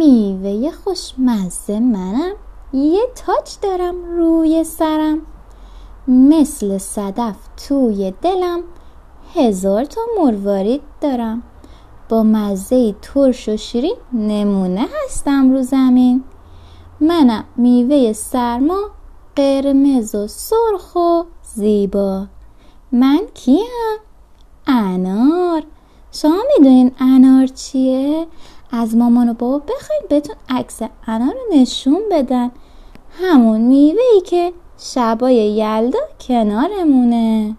میوه خوشمزه منم. یه تاج دارم روی سرم. مثل صدف توی دلم هزار تا مروارید دارم. با مزه ترش و شیرین نمونه هستم رو زمین. منم میوه سرما قرمز و سرخ و زیبا. من کیم؟ انار. شما می‌دونین انار چیه؟ از مامان و بابا بخواین بهتون عکس انار رو نشون بدن. همون میوه ای که شبای یلدا کنارمونه.